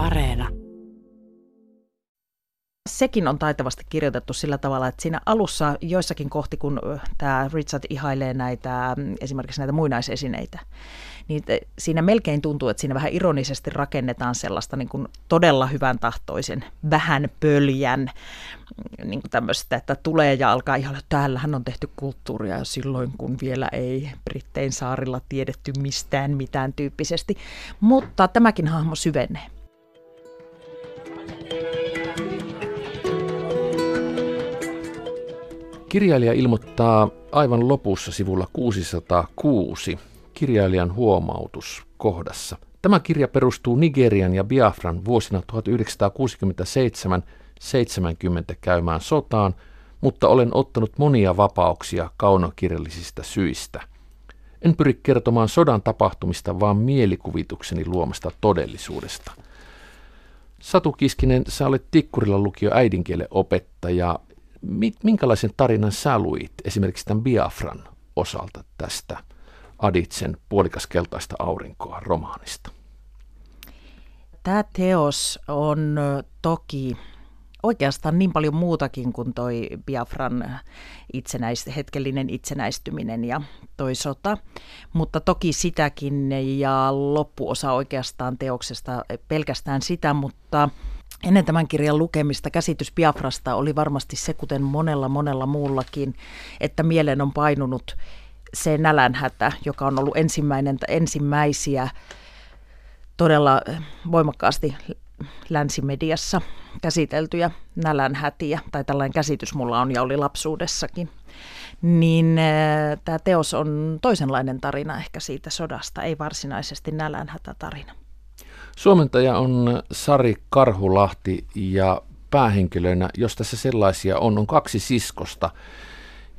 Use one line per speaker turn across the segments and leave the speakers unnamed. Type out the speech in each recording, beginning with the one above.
Areena.
Sekin on taitavasti kirjoitettu sillä tavalla, että siinä alussa joissakin kohti, kun tämä Richard ihailee näitä, esimerkiksi näitä muinaisesineitä, niin siinä melkein tuntuu, että siinä vähän ironisesti rakennetaan sellaista niin kuin todella hyvän tahtoisen, vähän pöljän, niin kuin tämmöistä, että tulee ja alkaa ihan, että täällähän on tehty kulttuuria ja silloin, kun vielä ei Brittein saarilla tiedetty mistään mitään tyyppisesti. Mutta tämäkin hahmo syvenee.
Kirjailija ilmoittaa aivan lopussa sivulla 606 kirjailijan huomautus kohdassa. Tämä kirja perustuu Nigerian ja Biafran vuosina 1967-70 käymään sotaan, mutta olen ottanut monia vapauksia kaunokirjallisista syistä. En pyri kertomaan sodan tapahtumista, vaan mielikuvitukseni luomasta todellisuudesta. Satu Kiskinen, sä olet Tikkurilla lukio äidinkielen opettaja. Minkälaisen tarinan sä luit esimerkiksi tämän Biafran osalta tästä Aditsen puolikas keltaista aurinkoa romaanista?
Tämä teos on toki oikeastaan niin paljon muutakin kuin toi Biafran itsenäis- hetkellinen itsenäistyminen ja toi sota, mutta toki sitäkin ja loppuosa oikeastaan teoksesta pelkästään sitä, mutta Ennen tämän kirjan lukemista käsitys Biafrasta oli varmasti se, kuten monella monella muullakin, että mieleen on painunut se nälänhätä, joka on ollut ensimmäinen, ensimmäisiä todella voimakkaasti länsimediassa käsiteltyjä nälänhätiä, tai tällainen käsitys mulla on ja oli lapsuudessakin, niin äh, tämä teos on toisenlainen tarina ehkä siitä sodasta, ei varsinaisesti nälänhätätarina.
Suomentaja on Sari Karhulahti ja päähenkilönä, jos tässä sellaisia on, on kaksi siskosta.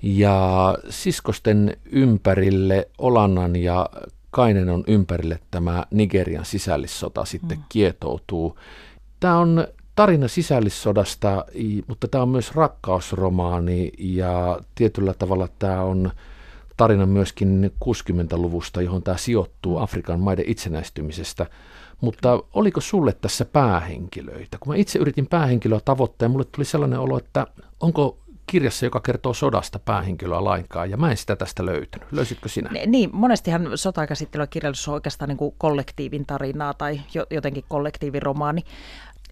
Ja siskosten ympärille Olannan ja Kainen on ympärille tämä Nigerian sisällissota sitten mm. kietoutuu. Tämä on tarina sisällissodasta, mutta tämä on myös rakkausromaani ja tietyllä tavalla tämä on tarina myöskin 60-luvusta, johon tämä sijoittuu Afrikan maiden itsenäistymisestä. Mutta oliko sulle tässä päähenkilöitä? Kun mä itse yritin päähenkilöä tavoittaa, mulle tuli sellainen olo, että onko kirjassa, joka kertoo sodasta päähenkilöä lainkaan, ja mä en sitä tästä löytänyt. Löysitkö sinä?
Niin, monestihan sotakäsittelyä kirjallisuus on oikeastaan niin kuin kollektiivin tarinaa tai jotenkin kollektiiviromaani.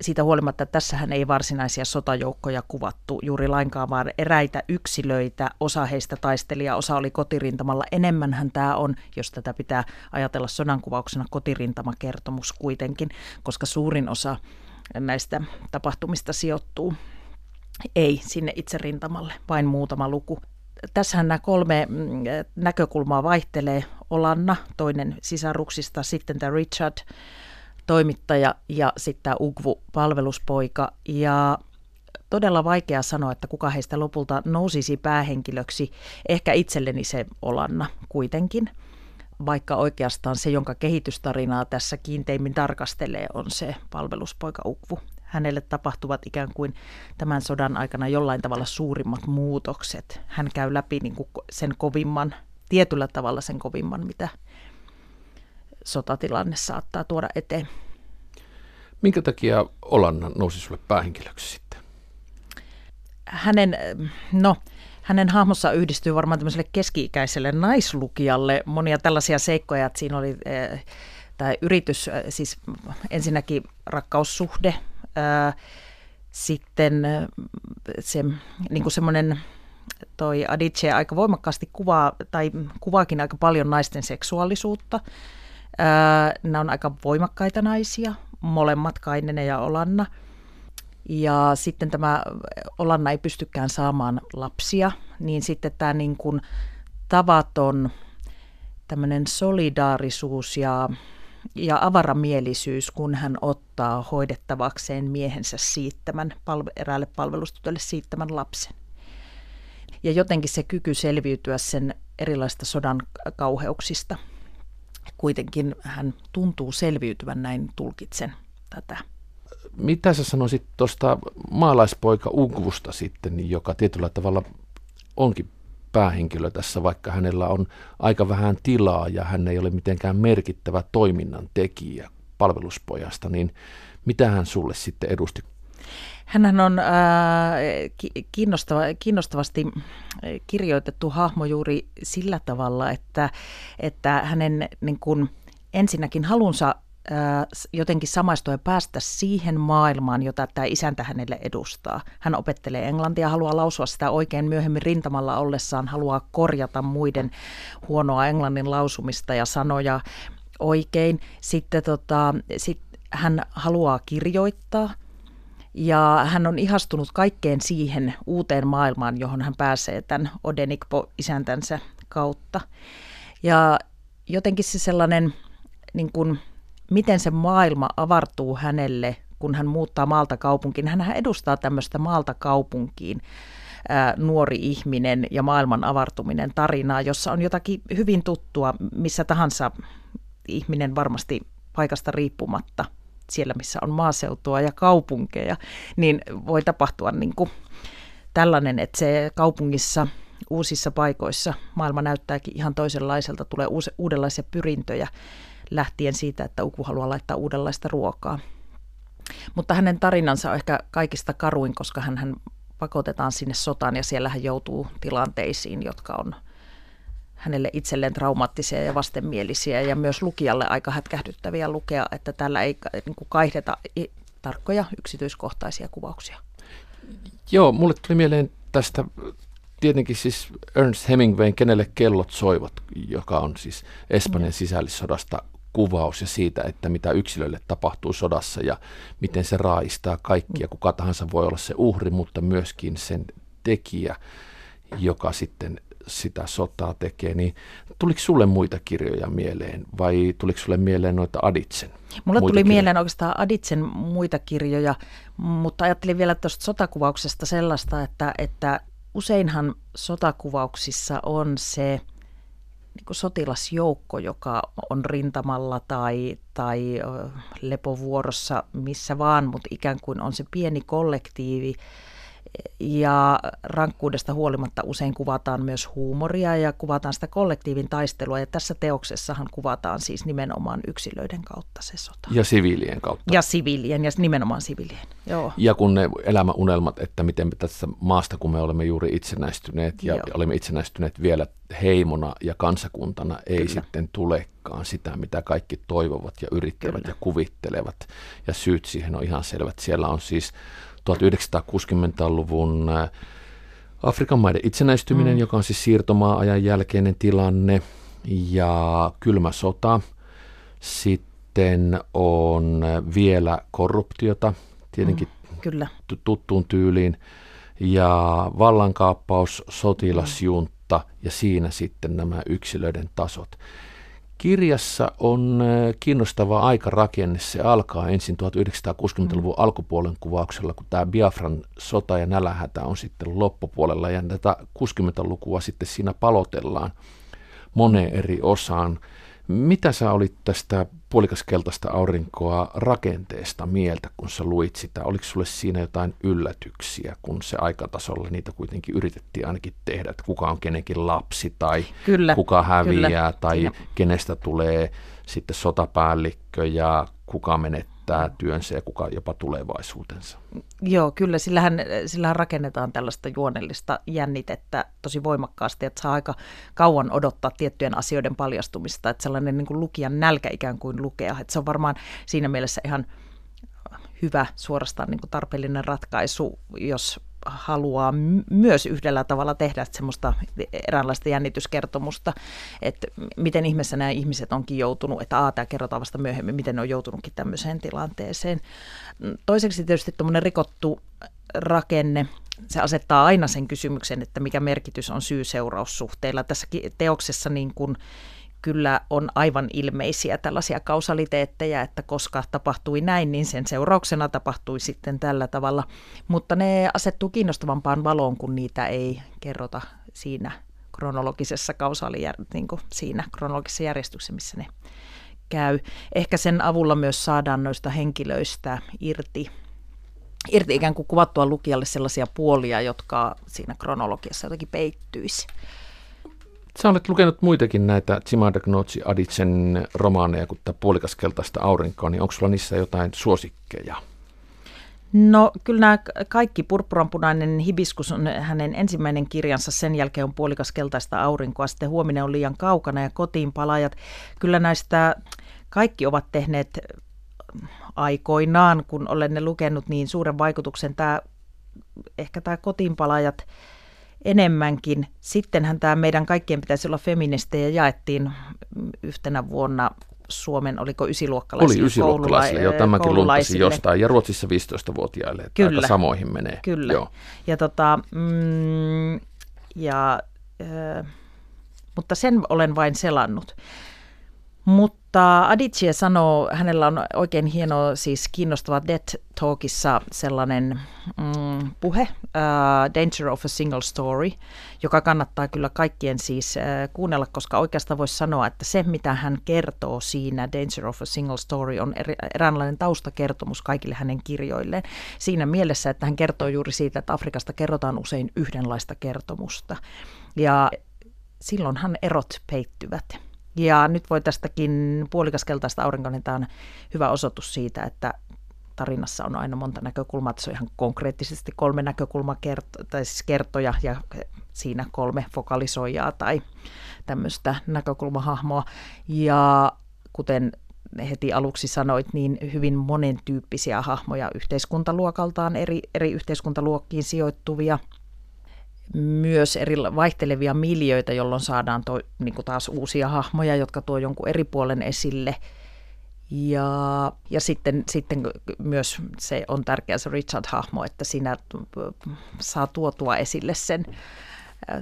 Siitä huolimatta, että tässähän ei varsinaisia sotajoukkoja kuvattu juuri lainkaan, vaan eräitä yksilöitä, osa heistä taistelija, osa oli kotirintamalla. Enemmänhän tämä on, jos tätä pitää ajatella sodankuvauksena, kotirintamakertomus kuitenkin, koska suurin osa näistä tapahtumista sijoittuu ei sinne itse rintamalle, vain muutama luku. Tässähän nämä kolme mm, näkökulmaa vaihtelee. Olanna, toinen sisaruksista, sitten tämä Richard, toimittaja ja sitten tämä Ugvu, palveluspoika. Ja todella vaikea sanoa, että kuka heistä lopulta nousisi päähenkilöksi. Ehkä itselleni se Olanna kuitenkin, vaikka oikeastaan se, jonka kehitystarinaa tässä kiinteimmin tarkastelee, on se palveluspoika Ugvu hänelle tapahtuvat ikään kuin tämän sodan aikana jollain tavalla suurimmat muutokset. Hän käy läpi niin kuin sen kovimman, tietyllä tavalla sen kovimman, mitä sotatilanne saattaa tuoda eteen.
Minkä takia Olanna nousi sulle päähenkilöksi sitten?
Hänen, no, hänen hahmossa yhdistyy varmaan tämmöiselle keski-ikäiselle naislukijalle monia tällaisia seikkoja, että siinä oli äh, tämä yritys, siis ensinnäkin rakkaussuhde sitten se niin kuin semmoinen toi Adichie aika voimakkaasti kuvaa, tai kuvaakin aika paljon naisten seksuaalisuutta. Nämä on aika voimakkaita naisia, molemmat Kainene ja Olanna. Ja sitten tämä Olanna ei pystykään saamaan lapsia, niin sitten tämä niin kuin tavaton tämmöinen solidaarisuus ja ja avaramielisyys, kun hän ottaa hoidettavakseen miehensä siittämän, palve, eräälle palvelustytölle siittämän lapsen. Ja jotenkin se kyky selviytyä sen erilaista sodan kauheuksista. Kuitenkin hän tuntuu selviytyvän, näin tulkitsen tätä.
Mitä sä sanoisit tuosta maalaispoika Ugvusta sitten, joka tietyllä tavalla onkin päähenkilö tässä, vaikka hänellä on aika vähän tilaa ja hän ei ole mitenkään merkittävä toiminnan tekijä palveluspojasta, niin mitä hän sulle sitten edusti?
Hänhän on äh, kiinnostava, kiinnostavasti kirjoitettu hahmo juuri sillä tavalla, että, että hänen niin kuin, ensinnäkin halunsa jotenkin samaistua ja päästä siihen maailmaan, jota tämä isäntä hänelle edustaa. Hän opettelee englantia, haluaa lausua sitä oikein myöhemmin rintamalla ollessaan, haluaa korjata muiden huonoa englannin lausumista ja sanoja oikein. Sitten tota, sit hän haluaa kirjoittaa ja hän on ihastunut kaikkeen siihen uuteen maailmaan, johon hän pääsee tämän Odenikpo-isäntänsä kautta. Ja jotenkin se sellainen niin kuin miten se maailma avartuu hänelle, kun hän muuttaa maalta kaupunkiin. Hän edustaa tämmöistä maalta kaupunkiin nuori ihminen ja maailman avartuminen tarinaa, jossa on jotakin hyvin tuttua missä tahansa ihminen varmasti paikasta riippumatta siellä, missä on maaseutua ja kaupunkeja, niin voi tapahtua niin kuin tällainen, että se kaupungissa uusissa paikoissa maailma näyttääkin ihan toisenlaiselta, tulee uudenlaisia pyrintöjä lähtien siitä, että Uku haluaa laittaa uudenlaista ruokaa. Mutta hänen tarinansa on ehkä kaikista karuin, koska hän, hän pakotetaan sinne sotaan ja siellä hän joutuu tilanteisiin, jotka on hänelle itselleen traumaattisia ja vastenmielisiä ja myös lukijalle aika hätkähdyttäviä lukea, että täällä ei niin kuin kaihdeta tarkkoja yksityiskohtaisia kuvauksia.
Joo, mulle tuli mieleen tästä tietenkin siis Ernst Hemingwayn Kenelle kellot soivat, joka on siis Espanjan sisällissodasta kuvaus ja siitä, että mitä yksilölle tapahtuu sodassa ja miten se raistaa kaikkia. Kuka tahansa voi olla se uhri, mutta myöskin sen tekijä, joka sitten sitä sotaa tekee, niin tuliko sulle muita kirjoja mieleen vai tuliko sulle mieleen noita Aditsen?
Mulle tuli kirjoja? mieleen oikeastaan Aditsen muita kirjoja, mutta ajattelin vielä tuosta sotakuvauksesta sellaista, että, että useinhan sotakuvauksissa on se niin kuin sotilasjoukko, joka on rintamalla tai, tai lepovuorossa missä vaan, mutta ikään kuin on se pieni kollektiivi, ja rankkuudesta huolimatta usein kuvataan myös huumoria ja kuvataan sitä kollektiivin taistelua. Ja tässä teoksessahan kuvataan siis nimenomaan yksilöiden kautta se sota.
Ja siviilien kautta.
Ja siviilien, ja nimenomaan siviilien, joo.
Ja kun ne elämäunelmat, että miten tässä maasta, kun me olemme juuri itsenäistyneet ja joo. olemme itsenäistyneet vielä heimona ja kansakuntana, ei Kyllä. sitten tulekaan sitä, mitä kaikki toivovat ja yrittävät Kyllä. ja kuvittelevat. Ja syyt siihen on ihan selvät. Siellä on siis 1960-luvun äh, Afrikan maiden itsenäistyminen, mm. joka on siis siirtomaa-ajan jälkeinen tilanne, ja kylmä sota. Sitten on vielä korruptiota, tietenkin mm, kyllä. tuttuun tyyliin, ja vallankaappaus, sotilasjunta mm. ja siinä sitten nämä yksilöiden tasot. Kirjassa on äh, kiinnostava aikarakenne. Se alkaa ensin 1960-luvun mm. alkupuolen kuvauksella, kun tämä Biafran sota ja nälähätä on sitten loppupuolella. Ja tätä 60-lukua sitten siinä palotellaan moneen eri osaan. Mitä sä olit tästä puolikaskeltaista aurinkoa rakenteesta mieltä, kun sä luit sitä? Oliko sulle siinä jotain yllätyksiä, kun se aikatasolla niitä kuitenkin yritettiin ainakin tehdä, että kuka on kenenkin lapsi tai kyllä, kuka häviää kyllä. tai Siinä. kenestä tulee sitten sotapäällikkö ja kuka menettää menettää työnsä ja kuka jopa tulevaisuutensa.
Joo, kyllä, sillähän, sillähän rakennetaan tällaista juonellista jännitettä tosi voimakkaasti, että saa aika kauan odottaa tiettyjen asioiden paljastumista, että sellainen niin kuin lukijan nälkä ikään kuin lukea, että se on varmaan siinä mielessä ihan hyvä, suorastaan niin kuin tarpeellinen ratkaisu, jos haluaa myös yhdellä tavalla tehdä semmoista eräänlaista jännityskertomusta, että miten ihmeessä nämä ihmiset onkin joutunut, että a, tämä kerrotaan vasta myöhemmin, miten ne on joutunutkin tämmöiseen tilanteeseen. Toiseksi tietysti tuommoinen rikottu rakenne, se asettaa aina sen kysymyksen, että mikä merkitys on syy-seuraussuhteilla. Tässä teoksessa niin kuin kyllä on aivan ilmeisiä tällaisia kausaliteetteja, että koska tapahtui näin, niin sen seurauksena tapahtui sitten tällä tavalla. Mutta ne asettuu kiinnostavampaan valoon, kun niitä ei kerrota siinä kronologisessa kausaali, niin siinä kronologisessa järjestyksessä, missä ne käy. Ehkä sen avulla myös saadaan noista henkilöistä irti irti ikään kuin kuvattua lukijalle sellaisia puolia, jotka siinä kronologiassa jotenkin peittyisi
Sä olet lukenut muitakin näitä Gnocchi Aditsen romaaneja kuin Puolikas keltaista aurinkoa, niin onko sulla niissä jotain suosikkeja?
No kyllä nämä kaikki Purppuranpunainen hibiskus on hänen ensimmäinen kirjansa, sen jälkeen on Puolikas keltaista aurinkoa, sitten Huominen on liian kaukana ja Kotiin palajat. Kyllä näistä kaikki ovat tehneet aikoinaan, kun olen ne lukenut, niin suuren vaikutuksen. Tämä, ehkä tämä Kotiinpalajat enemmänkin. Sittenhän tämä meidän kaikkien pitäisi olla feministejä jaettiin yhtenä vuonna Suomen, oliko ysiluokkalaisille?
Oli ysiluokkalaisille, jo tämäkin luntasi jostain, ja Ruotsissa 15-vuotiaille, että Kyllä. aika samoihin menee.
Kyllä, Joo. ja, tota, mm, ja, äh, mutta sen olen vain selannut. Mutta Aditya sanoo, hänellä on oikein hieno, siis kiinnostava Death Talkissa sellainen mm, puhe, uh, Danger of a Single Story, joka kannattaa kyllä kaikkien siis uh, kuunnella, koska oikeastaan voisi sanoa, että se mitä hän kertoo siinä Danger of a Single Story on eri, eräänlainen taustakertomus kaikille hänen kirjoilleen. Siinä mielessä, että hän kertoo juuri siitä, että Afrikasta kerrotaan usein yhdenlaista kertomusta. Ja silloinhan erot peittyvät. Ja nyt voi tästäkin puolikas keltaista aurinko, niin tämä on hyvä osoitus siitä, että tarinassa on aina monta näkökulmaa, se on ihan konkreettisesti kolme näkökulmakertoja, tai siis kertoja ja siinä kolme fokalisoijaa tai tämmöistä näkökulmahahmoa. Ja kuten heti aluksi sanoit, niin hyvin monentyyppisiä hahmoja yhteiskuntaluokaltaan, eri, eri yhteiskuntaluokkiin sijoittuvia – myös eri vaihtelevia miljöitä, jolloin saadaan to, niin kuin taas uusia hahmoja, jotka tuo jonkun eri puolen esille. Ja, ja sitten, sitten myös se on tärkeä se Richard-hahmo, että siinä saa tuotua esille sen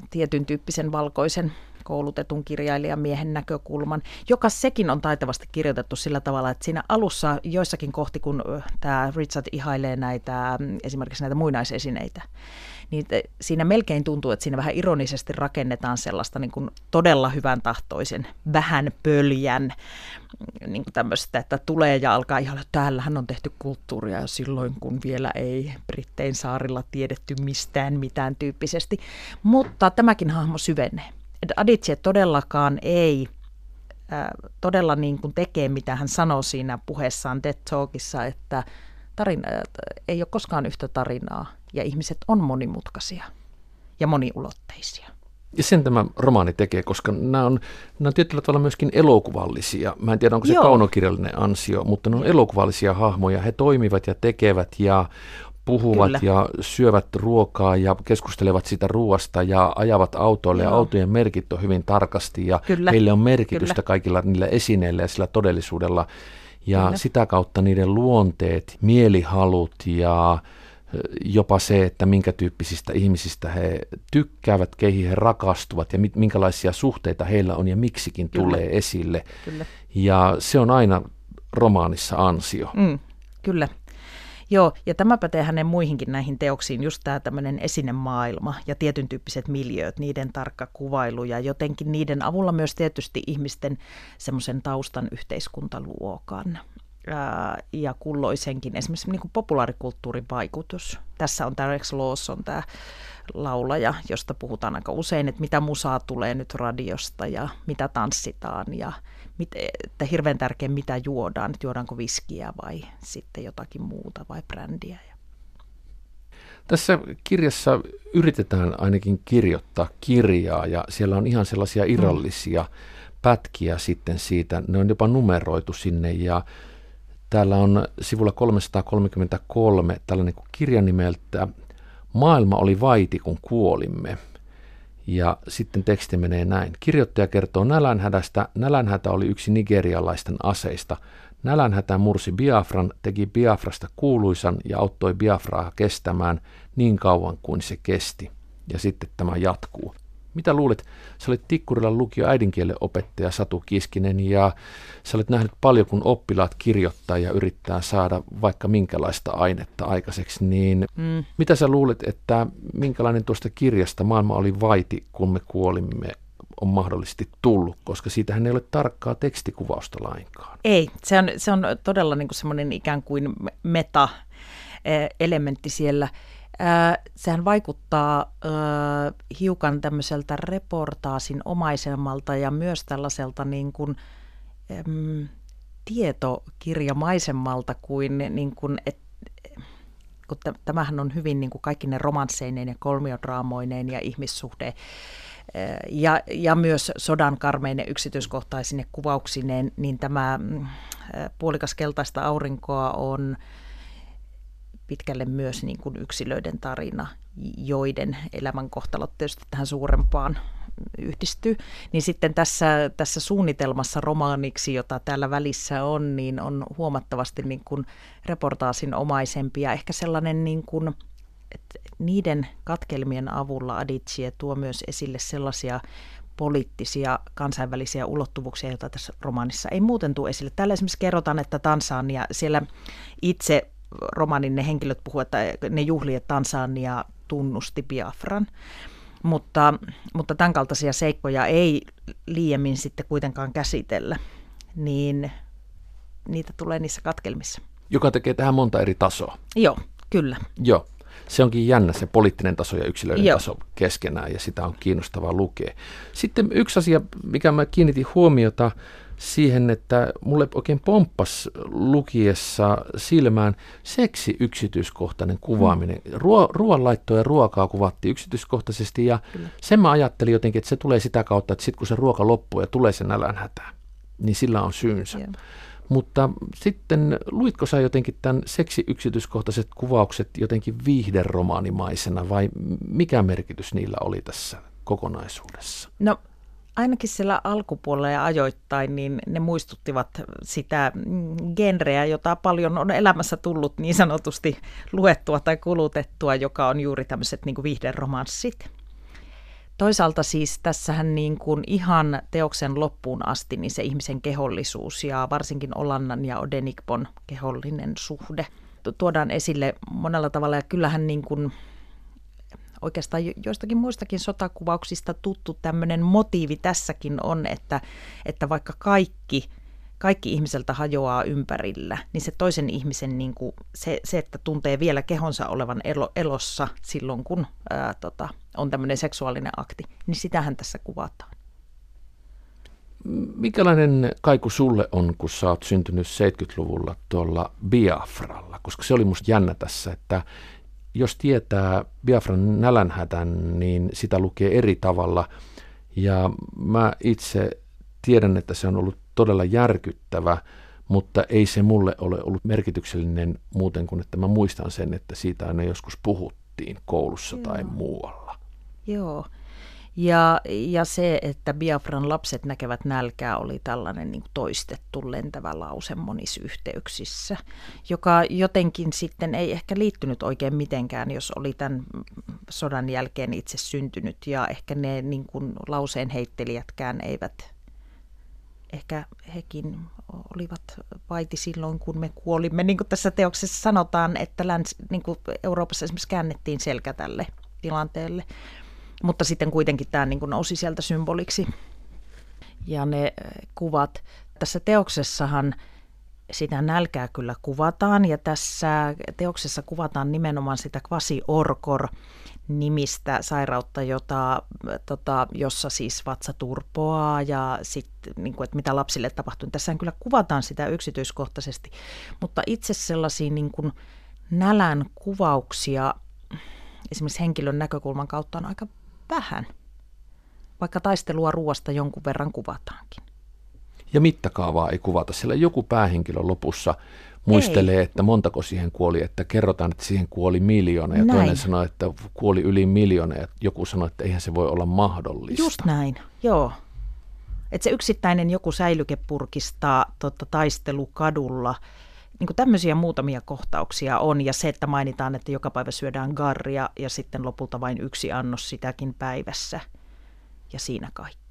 tietyn tyyppisen valkoisen koulutetun kirjailijan miehen näkökulman, joka sekin on taitavasti kirjoitettu sillä tavalla, että siinä alussa joissakin kohti, kun tämä Richard ihailee näitä, esimerkiksi näitä muinaisesineitä, niin siinä melkein tuntuu, että siinä vähän ironisesti rakennetaan sellaista niin kuin todella hyvän tahtoisen, vähän pöljän, niin kuin tämmöistä, että tulee ja alkaa ihan, että täällähän on tehty kulttuuria jo silloin, kun vielä ei Brittein saarilla tiedetty mistään mitään tyyppisesti. Mutta tämäkin hahmo syvenee. Aditse todellakaan ei todella niin kuin tekee, mitä hän sanoo siinä puheessaan Dead Talkissa, että tarina, ei ole koskaan yhtä tarinaa ja ihmiset on monimutkaisia ja moniulotteisia.
Ja sen tämä romaani tekee, koska nämä on, nämä on tietyllä tavalla myöskin elokuvallisia. Mä en tiedä, onko se Joo. kaunokirjallinen ansio, mutta ne on elokuvallisia hahmoja. He toimivat ja tekevät ja puhuvat Kyllä. ja syövät ruokaa ja keskustelevat siitä ruoasta ja ajavat autoille Joo. ja autojen merkit on hyvin tarkasti ja Kyllä. heille on merkitystä Kyllä. kaikilla niillä esineillä ja sillä todellisuudella. Ja Kyllä. sitä kautta niiden luonteet, mielihalut ja jopa se, että minkä tyyppisistä ihmisistä he tykkäävät, keihin he rakastuvat ja minkälaisia suhteita heillä on ja miksikin Kyllä. tulee esille. Kyllä. Ja se on aina romaanissa ansio.
Mm, kyllä. Joo, ja tämä pätee hänen muihinkin näihin teoksiin, just tämä tämmöinen esinemaailma ja tietyn tyyppiset miljööt, niiden tarkka kuvailu ja jotenkin niiden avulla myös tietysti ihmisten semmoisen taustan yhteiskuntaluokan ja kulloisenkin esimerkiksi niin kuin populaarikulttuurin vaikutus. Tässä on Rex Lawson, tämä laulaja, josta puhutaan aika usein, että mitä musaa tulee nyt radiosta ja mitä tanssitaan ja mit, että hirveän tärkeä, mitä juodaan, että juodaanko viskiä vai sitten jotakin muuta vai brändiä.
Tässä kirjassa yritetään ainakin kirjoittaa kirjaa ja siellä on ihan sellaisia mm. irrallisia mm. pätkiä sitten siitä. Ne on jopa numeroitu sinne ja täällä on sivulla 333 tällainen kirja nimeltä Maailma oli vaiti, kun kuolimme. Ja sitten teksti menee näin. Kirjoittaja kertoo nälänhädästä. Nälänhätä oli yksi nigerialaisten aseista. Nälänhätä mursi Biafran, teki Biafrasta kuuluisan ja auttoi Biafraa kestämään niin kauan kuin se kesti. Ja sitten tämä jatkuu. Mitä luulet? Sä olet Tikkurilan lukio äidinkielen opettaja Satu Kiskinen ja sä olet nähnyt paljon, kun oppilaat kirjoittaa ja yrittää saada vaikka minkälaista ainetta aikaiseksi. Niin mm. mitä sä luulet, että minkälainen tuosta kirjasta Maailma oli vaiti, kun me kuolimme on mahdollisesti tullut, koska siitähän ei ole tarkkaa tekstikuvausta lainkaan.
Ei, se on, se on todella niin kuin semmoinen ikään kuin meta-elementti siellä. Sehän vaikuttaa hiukan tämmöiseltä reportaasin omaisemmalta ja myös tällaiselta niin kuin, tietokirjamaisemmalta kuin, niin kuin et, kun tämähän on hyvin niin kuin kaikki ne romansseineen ja kolmiodraamoineen ja ihmissuhde ja, ja myös sodan karmeinen yksityiskohtaisine kuvauksineen, niin tämä puolikas keltaista aurinkoa on pitkälle myös niin kuin yksilöiden tarina, joiden elämänkohtalot tietysti tähän suurempaan yhdistyy, niin sitten tässä, tässä suunnitelmassa romaaniksi, jota täällä välissä on, niin on huomattavasti niin kuin reportaasin omaisempi ja ehkä sellainen niin kuin, että niiden katkelmien avulla Adichie tuo myös esille sellaisia poliittisia kansainvälisiä ulottuvuuksia, joita tässä romaanissa ei muuten tule esille. Täällä esimerkiksi kerrotaan, että Tansania, siellä itse romanin ne henkilöt puhuvat, että ne juhli, että Tansania tunnusti Biafran. Mutta, mutta tämän kaltaisia seikkoja ei liiemmin sitten kuitenkaan käsitellä, niin niitä tulee niissä katkelmissa.
Joka tekee tähän monta eri tasoa.
Joo, kyllä.
Joo. Se onkin jännä se poliittinen taso ja yksilöiden Joo. taso keskenään ja sitä on kiinnostavaa lukea. Sitten yksi asia, mikä mä kiinnitin huomiota, siihen, että mulle oikein pomppas lukiessa silmään seksi yksityiskohtainen kuvaaminen. Mm. Ruo- ruoanlaittoa ja ruokaa kuvattiin yksityiskohtaisesti ja Kyllä. sen mä ajattelin jotenkin, että se tulee sitä kautta, että sitten kun se ruoka loppuu ja tulee se nälänhätä, niin sillä on syynsä. Yeah. Mutta sitten luitko sä jotenkin tämän seksi-yksityiskohtaiset kuvaukset jotenkin viihderomaanimaisena vai mikä merkitys niillä oli tässä kokonaisuudessa?
No ainakin siellä alkupuolella ja ajoittain, niin ne muistuttivat sitä genreä, jota paljon on elämässä tullut niin sanotusti luettua tai kulutettua, joka on juuri tämmöiset niin viihderomanssit. Toisaalta siis tässähän niin kuin ihan teoksen loppuun asti niin se ihmisen kehollisuus ja varsinkin Olannan ja Odenikpon kehollinen suhde tuodaan esille monella tavalla ja kyllähän niin kuin oikeastaan joistakin muistakin sotakuvauksista tuttu tämmöinen motiivi tässäkin on, että, että vaikka kaikki, kaikki ihmiseltä hajoaa ympärillä, niin se toisen ihmisen, niin kuin, se, se, että tuntee vielä kehonsa olevan elo, elossa silloin, kun ää, tota, on tämmöinen seksuaalinen akti, niin sitähän tässä kuvataan.
Mikälainen kaiku sulle on, kun sä oot syntynyt 70-luvulla tuolla Biafralla? Koska se oli musta jännä tässä, että jos tietää Biafran nälänhätän, niin sitä lukee eri tavalla. Ja mä itse tiedän, että se on ollut todella järkyttävä, mutta ei se mulle ole ollut merkityksellinen muuten kuin, että mä muistan sen, että siitä aina joskus puhuttiin koulussa Joo. tai muualla.
Joo, ja, ja se, että Biafran lapset näkevät nälkää, oli tällainen niin toistettu lentävä lause monissa yhteyksissä, joka jotenkin sitten ei ehkä liittynyt oikein mitenkään, jos oli tämän sodan jälkeen itse syntynyt. Ja ehkä ne niin kuin lauseen heittelijätkään eivät, ehkä hekin olivat vaiti silloin, kun me kuolimme. Niin kuin tässä teoksessa sanotaan, että läns, niin kuin Euroopassa esimerkiksi käännettiin selkä tälle tilanteelle. Mutta sitten kuitenkin tämä niin kuin nousi sieltä symboliksi. Ja ne äh, kuvat, tässä teoksessahan sitä nälkää kyllä kuvataan ja tässä teoksessa kuvataan nimenomaan sitä kvasi-orkor nimistä sairautta, jota, tota, jossa siis vatsa turpoaa ja sitten, niin kuin, että mitä lapsille tapahtuu. Tässä kyllä kuvataan sitä yksityiskohtaisesti, mutta itse sellaisia niin kuin nälän kuvauksia esimerkiksi henkilön näkökulman kautta on aika vähän, vaikka taistelua ruoasta jonkun verran kuvataankin.
Ja mittakaavaa ei kuvata, sillä joku päähenkilö lopussa muistelee, ei. että montako siihen kuoli, että kerrotaan, että siihen kuoli miljoona ja näin. toinen sanoi, että kuoli yli miljoona ja joku sanoi, että eihän se voi olla mahdollista.
Just näin, joo. Että se yksittäinen joku säilykepurkistaa tota, taistelu kadulla, niin kuin tämmöisiä muutamia kohtauksia on ja se, että mainitaan, että joka päivä syödään garria ja sitten lopulta vain yksi annos sitäkin päivässä ja siinä kaikki.